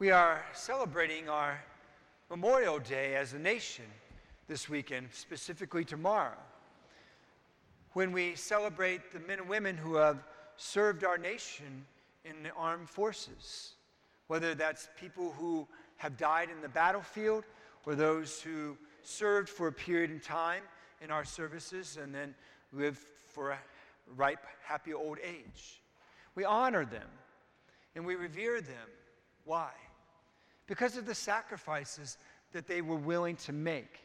We are celebrating our Memorial Day as a nation this weekend, specifically tomorrow, when we celebrate the men and women who have served our nation in the armed forces, whether that's people who have died in the battlefield or those who served for a period in time in our services and then lived for a ripe, happy old age. We honor them and we revere them. Why? Because of the sacrifices that they were willing to make.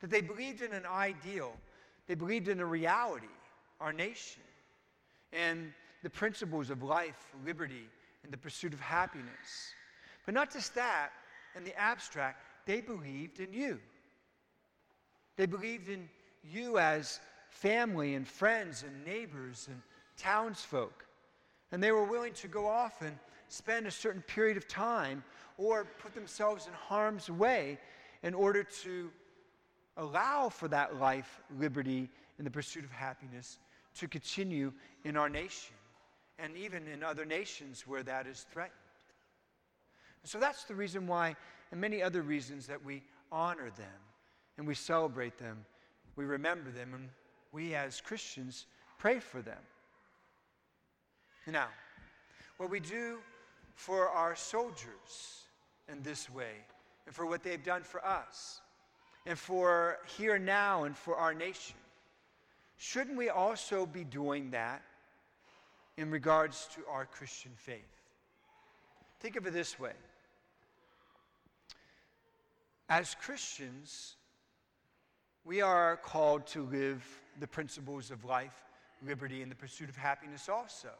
That they believed in an ideal, they believed in a reality, our nation, and the principles of life, liberty, and the pursuit of happiness. But not just that, in the abstract, they believed in you. They believed in you as family and friends and neighbors and townsfolk. And they were willing to go off and spend a certain period of time or put themselves in harm's way in order to allow for that life, liberty, and the pursuit of happiness to continue in our nation and even in other nations where that is threatened. so that's the reason why, and many other reasons, that we honor them and we celebrate them, we remember them, and we as Christians pray for them. Now, what we do for our soldiers in this way, and for what they've done for us, and for here now and for our nation. Shouldn't we also be doing that in regards to our Christian faith? Think of it this way as Christians, we are called to live the principles of life, liberty, and the pursuit of happiness also.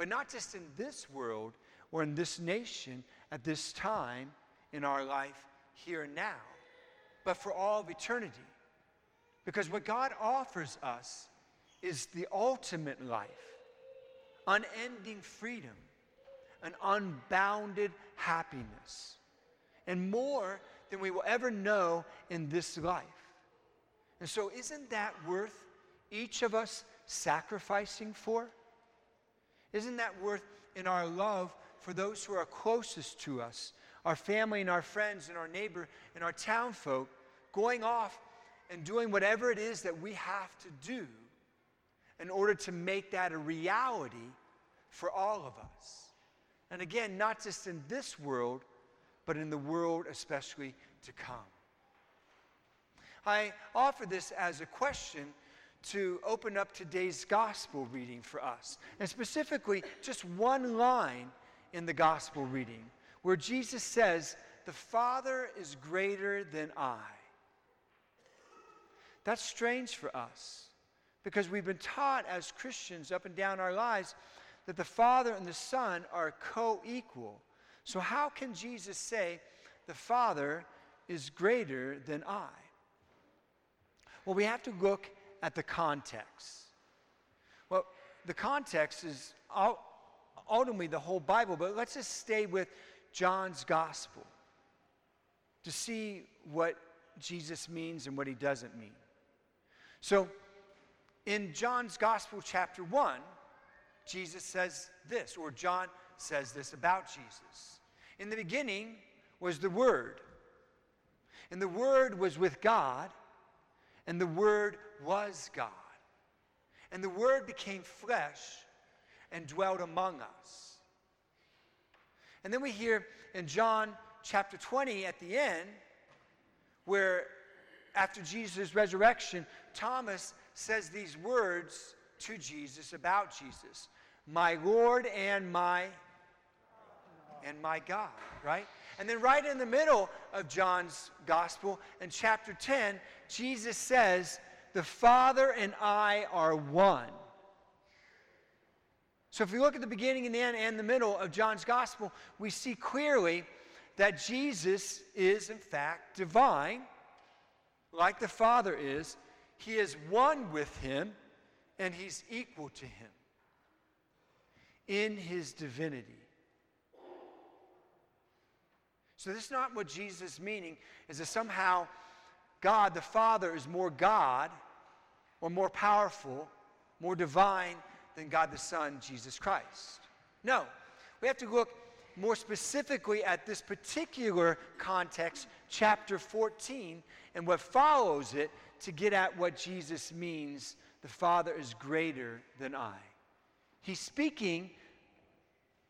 But not just in this world or in this nation at this time in our life here and now, but for all of eternity. Because what God offers us is the ultimate life, unending freedom, an unbounded happiness, and more than we will ever know in this life. And so, isn't that worth each of us sacrificing for? Isn't that worth in our love for those who are closest to us, our family and our friends and our neighbor and our town folk, going off and doing whatever it is that we have to do in order to make that a reality for all of us. And again, not just in this world, but in the world especially to come. I offer this as a question to open up today's gospel reading for us. And specifically, just one line in the gospel reading where Jesus says, The Father is greater than I. That's strange for us because we've been taught as Christians up and down our lives that the Father and the Son are co equal. So, how can Jesus say, The Father is greater than I? Well, we have to look at the context. Well, the context is ultimately the whole Bible, but let's just stay with John's gospel to see what Jesus means and what he doesn't mean. So, in John's gospel, chapter 1, Jesus says this, or John says this about Jesus. In the beginning was the Word, and the Word was with God, and the Word was God. And the Word became flesh and dwelt among us. And then we hear in John chapter 20 at the end, where after Jesus' resurrection, Thomas says these words to Jesus about Jesus My Lord and my and my God, right? And then, right in the middle of John's gospel, in chapter 10, Jesus says, The Father and I are one. So, if we look at the beginning and the end and the middle of John's gospel, we see clearly that Jesus is, in fact, divine, like the Father is. He is one with him, and he's equal to him in his divinity. So this is not what Jesus is meaning, is that somehow God the Father is more God or more powerful, more divine than God the Son, Jesus Christ. No. We have to look more specifically at this particular context, chapter 14, and what follows it to get at what Jesus means the Father is greater than I. He's speaking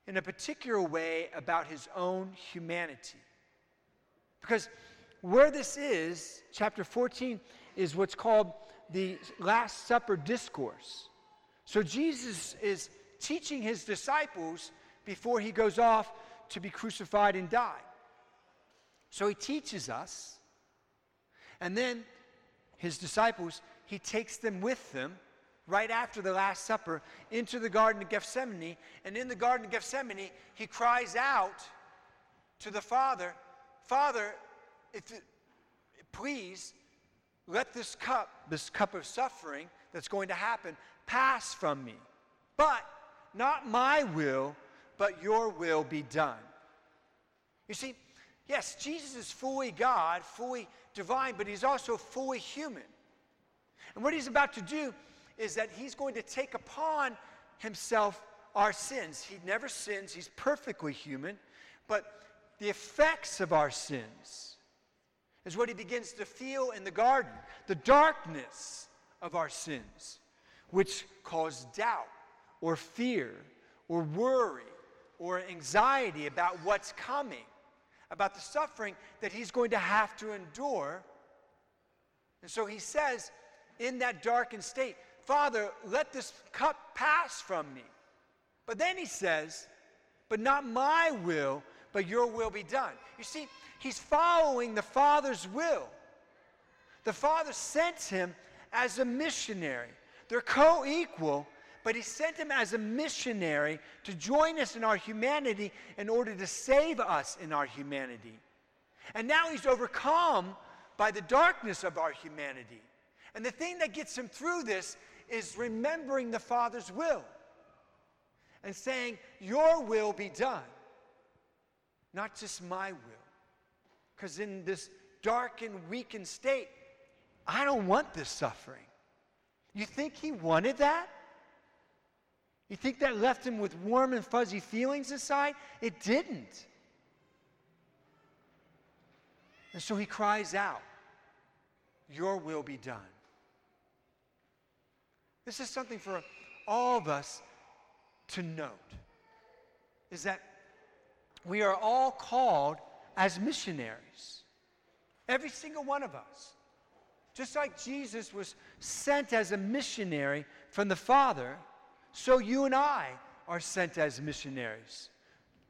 in a particular way about his own humanity. Because where this is, chapter 14, is what's called the Last Supper discourse. So Jesus is teaching his disciples before he goes off to be crucified and die. So he teaches us, and then his disciples, he takes them with them right after the Last Supper into the Garden of Gethsemane. And in the Garden of Gethsemane, he cries out to the Father, Father, if it, please let this cup, this cup of suffering that's going to happen, pass from me. But not my will, but your will be done. You see, yes, Jesus is fully God, fully divine, but he's also fully human. And what he's about to do is that he's going to take upon himself our sins. He never sins, he's perfectly human, but the effects of our sins is what he begins to feel in the garden the darkness of our sins, which cause doubt or fear or worry or anxiety about what's coming, about the suffering that he's going to have to endure. And so he says, in that darkened state, Father, let this cup pass from me. But then he says, But not my will, but your will be done. You see, he's following the Father's will. The Father sent him as a missionary. They're co equal, but he sent him as a missionary to join us in our humanity in order to save us in our humanity. And now he's overcome by the darkness of our humanity. And the thing that gets him through this is remembering the Father's will and saying, Your will be done, not just my will. Because in this dark and weakened state, I don't want this suffering. You think he wanted that? You think that left him with warm and fuzzy feelings inside? It didn't. And so he cries out, Your will be done. This is something for all of us to note is that we are all called as missionaries. Every single one of us. Just like Jesus was sent as a missionary from the Father, so you and I are sent as missionaries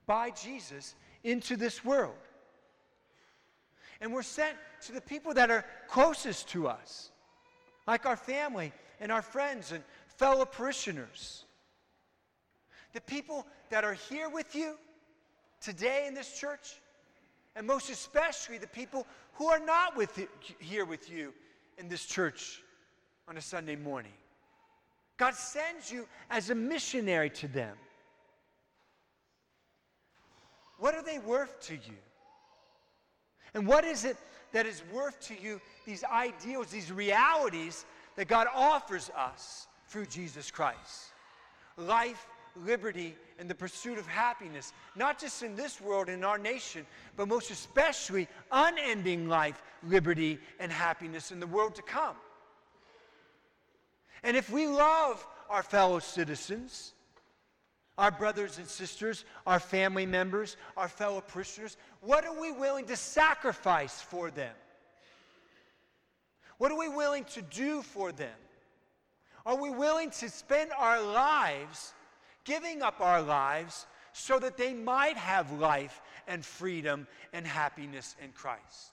by Jesus into this world. And we're sent to the people that are closest to us, like our family and our friends and fellow parishioners. The people that are here with you today in this church, and most especially the people who are not with you, here with you in this church on a Sunday morning. God sends you as a missionary to them. What are they worth to you? And what is it that is worth to you these ideals, these realities that God offers us through Jesus Christ life, liberty, and the pursuit of happiness, not just in this world, in our nation, but most especially unending life, liberty, and happiness in the world to come. And if we love our fellow citizens, our brothers and sisters, our family members, our fellow parishioners, what are we willing to sacrifice for them? What are we willing to do for them? Are we willing to spend our lives giving up our lives so that they might have life and freedom and happiness in Christ?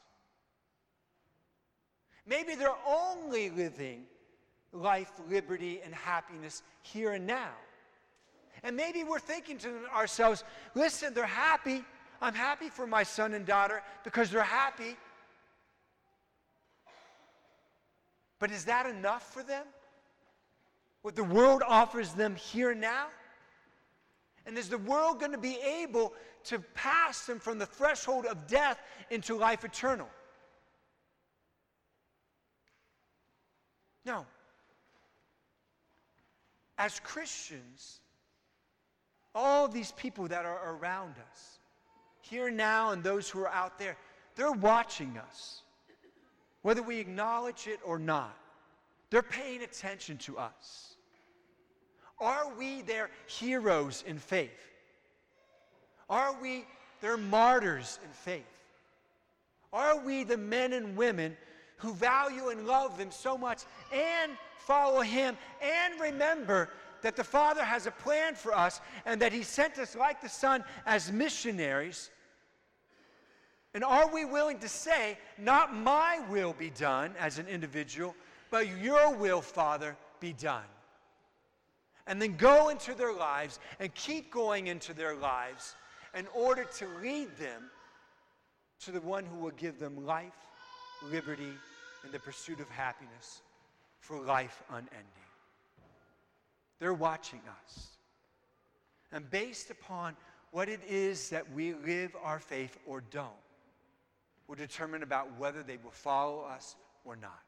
Maybe they're only living life, liberty, and happiness here and now. And maybe we're thinking to ourselves, listen, they're happy. I'm happy for my son and daughter because they're happy. But is that enough for them? What the world offers them here and now? And is the world going to be able to pass them from the threshold of death into life eternal? No. As Christians, all these people that are around us, here now and those who are out there, they're watching us, whether we acknowledge it or not. They're paying attention to us. Are we their heroes in faith? Are we their martyrs in faith? Are we the men and women who value and love them so much and follow Him and remember that the Father has a plan for us and that He sent us like the Son as missionaries? And are we willing to say, not my will be done as an individual, but your will, Father, be done? And then go into their lives and keep going into their lives in order to lead them to the one who will give them life, liberty, and the pursuit of happiness for life unending. They're watching us. And based upon what it is that we live our faith or don't, will determine about whether they will follow us or not.